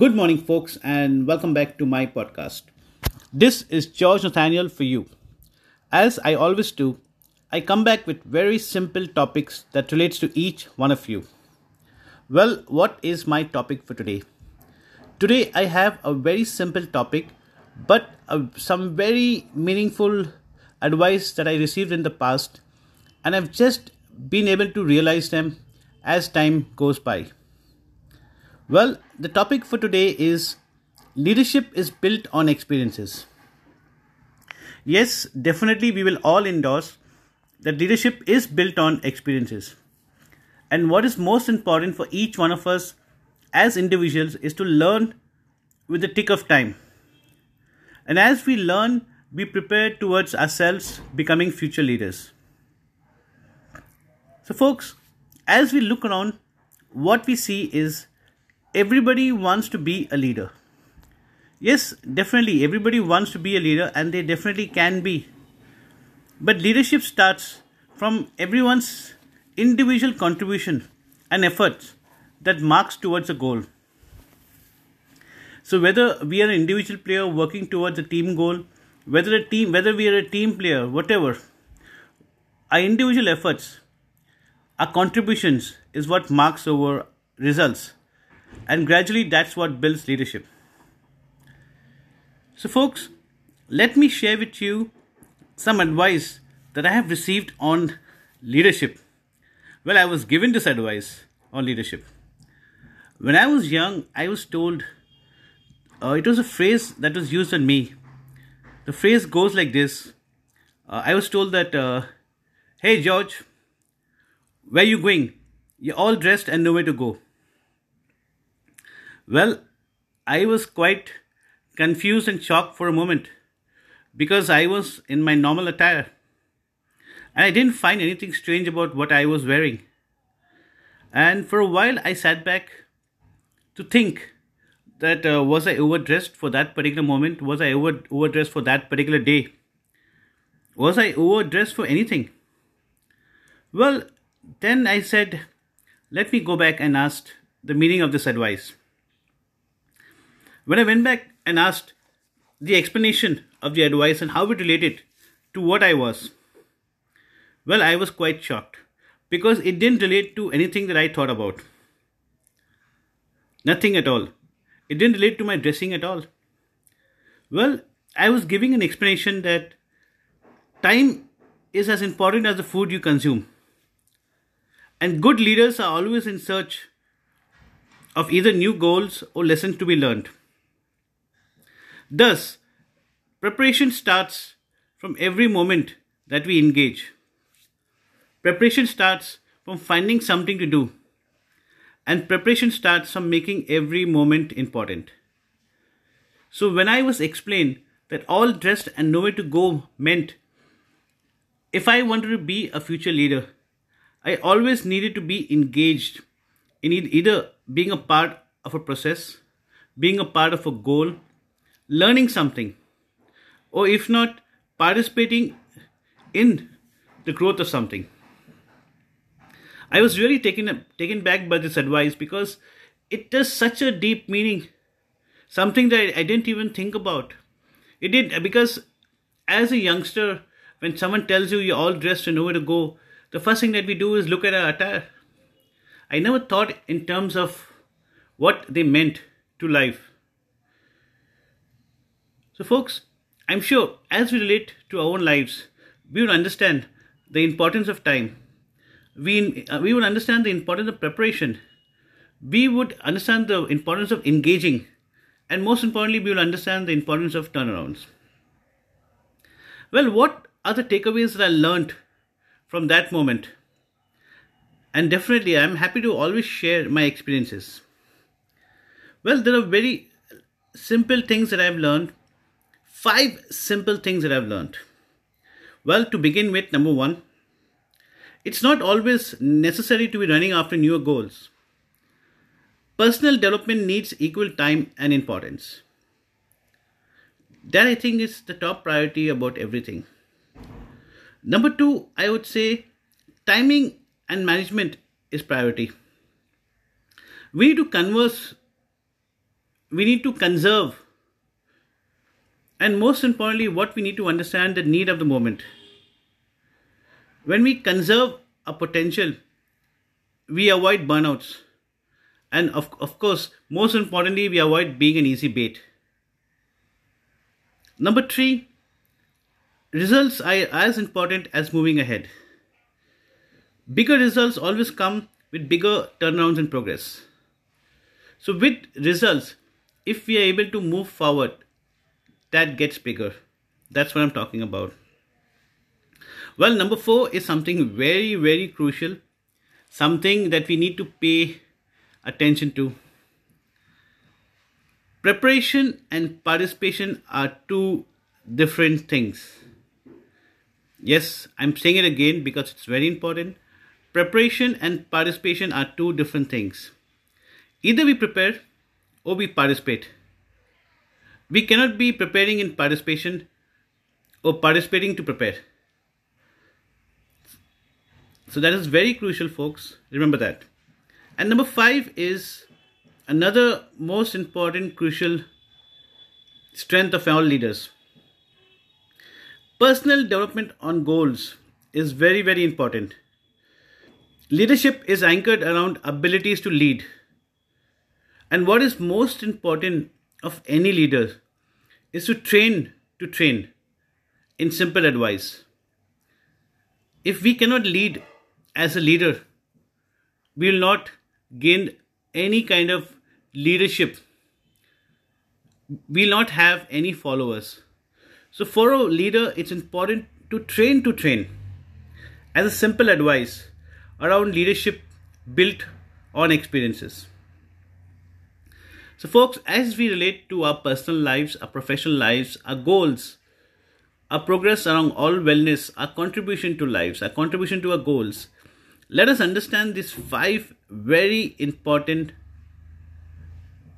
Good morning, folks, and welcome back to my podcast. This is George Nathaniel for you. As I always do, I come back with very simple topics that relates to each one of you. Well, what is my topic for today? Today I have a very simple topic, but uh, some very meaningful advice that I received in the past, and I've just been able to realize them as time goes by. Well, the topic for today is leadership is built on experiences. Yes, definitely, we will all endorse that leadership is built on experiences. And what is most important for each one of us as individuals is to learn with the tick of time. And as we learn, we prepare towards ourselves becoming future leaders. So, folks, as we look around, what we see is everybody wants to be a leader. Yes, definitely, everybody wants to be a leader and they definitely can be. But leadership starts from everyone's individual contribution and efforts that marks towards a goal. So whether we are an individual player working towards a team goal, whether a team whether we are a team player, whatever, our individual efforts, our contributions is what marks our results and gradually that's what builds leadership. So, folks, let me share with you some advice that I have received on leadership. Well, I was given this advice on leadership. When I was young, I was told uh, it was a phrase that was used on me. The phrase goes like this uh, I was told that, uh, hey, George, where you going? You're all dressed and nowhere to go. Well, I was quite confused and shocked for a moment because I was in my normal attire and I didn't find anything strange about what I was wearing. And for a while, I sat back to think that uh, was I overdressed for that particular moment? Was I over overdressed for that particular day? Was I overdressed for anything? Well, then I said, let me go back and ask the meaning of this advice. When I went back and asked the explanation of the advice and how it related to what I was, well, I was quite shocked because it didn't relate to anything that I thought about. Nothing at all. It didn't relate to my dressing at all. Well, I was giving an explanation that time is as important as the food you consume. And good leaders are always in search of either new goals or lessons to be learned. Thus, preparation starts from every moment that we engage. Preparation starts from finding something to do. And preparation starts from making every moment important. So, when I was explained that all dressed and nowhere to go meant if I wanted to be a future leader, I always needed to be engaged in either being a part of a process, being a part of a goal, learning something, or if not, participating in the growth of something. I was really taken taken back by this advice because it does such a deep meaning, something that I didn't even think about. It did because as a youngster, when someone tells you you're all dressed and nowhere to go, the first thing that we do is look at our attire. I never thought in terms of what they meant to life. So, folks, I'm sure as we relate to our own lives, we will understand the importance of time. We, uh, we would understand the importance of preparation. We would understand the importance of engaging. And most importantly, we will understand the importance of turnarounds. Well, what are the takeaways that I learned from that moment? And definitely, I'm happy to always share my experiences. Well, there are very simple things that I've learned Five simple things that I've learned. Well, to begin with, number one, it's not always necessary to be running after newer goals. Personal development needs equal time and importance. That I think is the top priority about everything. Number two, I would say timing and management is priority. We need to converse we need to conserve. And most importantly, what we need to understand the need of the moment. When we conserve a potential, we avoid burnouts. And of, of course, most importantly, we avoid being an easy bait. Number three, results are as important as moving ahead. Bigger results always come with bigger turnarounds in progress. So, with results, if we are able to move forward, that gets bigger. That's what I'm talking about. Well, number four is something very, very crucial, something that we need to pay attention to. Preparation and participation are two different things. Yes, I'm saying it again because it's very important. Preparation and participation are two different things. Either we prepare or we participate. We cannot be preparing in participation or participating to prepare. So that is very crucial, folks. Remember that. And number five is another most important, crucial strength of all leaders. Personal development on goals is very, very important. Leadership is anchored around abilities to lead. And what is most important of any leader is to train to train in simple advice. If we cannot lead as a leader, we will not gain any kind of leadership. We will not have any followers. So, for a leader, it's important to train to train. As a simple advice, around leadership built on experiences. So, folks, as we relate to our personal lives, our professional lives, our goals, our progress around all wellness, our contribution to lives, our contribution to our goals, let us understand these five very important,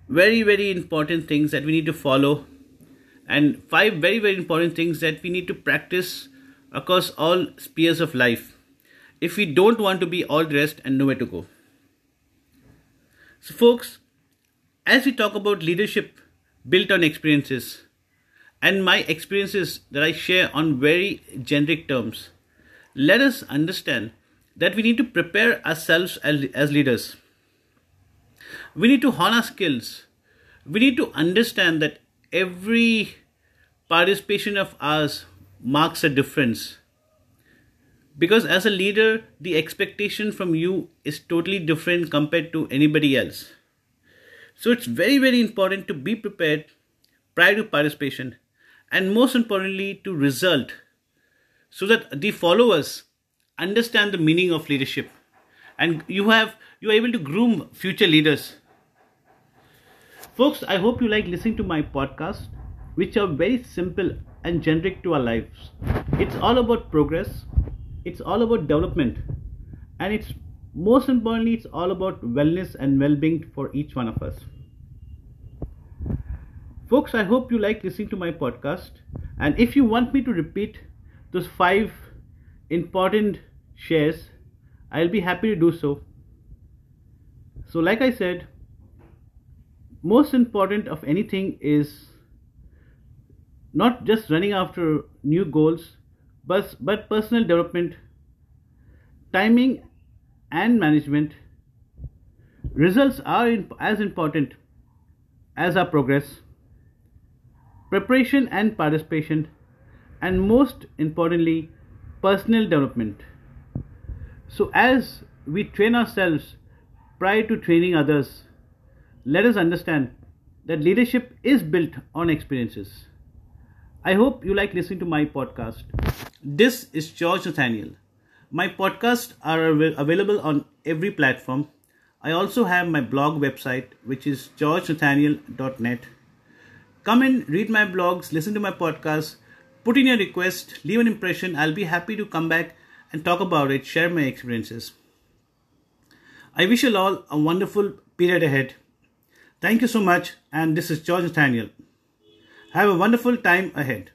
very, very important things that we need to follow, and five very, very important things that we need to practice across all spheres of life if we don't want to be all dressed and nowhere to go. So, folks, as we talk about leadership built on experiences and my experiences that I share on very generic terms, let us understand that we need to prepare ourselves as, as leaders. We need to hone our skills. We need to understand that every participation of ours marks a difference because as a leader the expectation from you is totally different compared to anybody else so it's very very important to be prepared prior to participation and most importantly to result so that the followers understand the meaning of leadership and you have you are able to groom future leaders. Folks i hope you like listening to my podcast which are very simple and generic to our lives. It's all about progress. It's all about development. And it's most importantly it's all about wellness and well-being for each one of us folks i hope you like listening to my podcast. And if you want me to repeat those five important shares i'll be happy to do so. So like i said most important of anything is not just running after new goals but, but personal development, timing, and management. Results are as important as our progress, preparation and participation, and most importantly, personal development. So, as we train ourselves prior to training others, let us understand that leadership is built on experiences. I hope you like listening to my podcast. This is George Nathaniel. My podcasts are available on every platform. I also have my blog website, which is georgenathaniel.net. Come in, read my blogs, listen to my podcast, put in your request, leave an impression. I'll be happy to come back and talk about it, share my experiences. I wish you all a wonderful period ahead. Thank you so much, and this is George Nathaniel. Have a wonderful time ahead.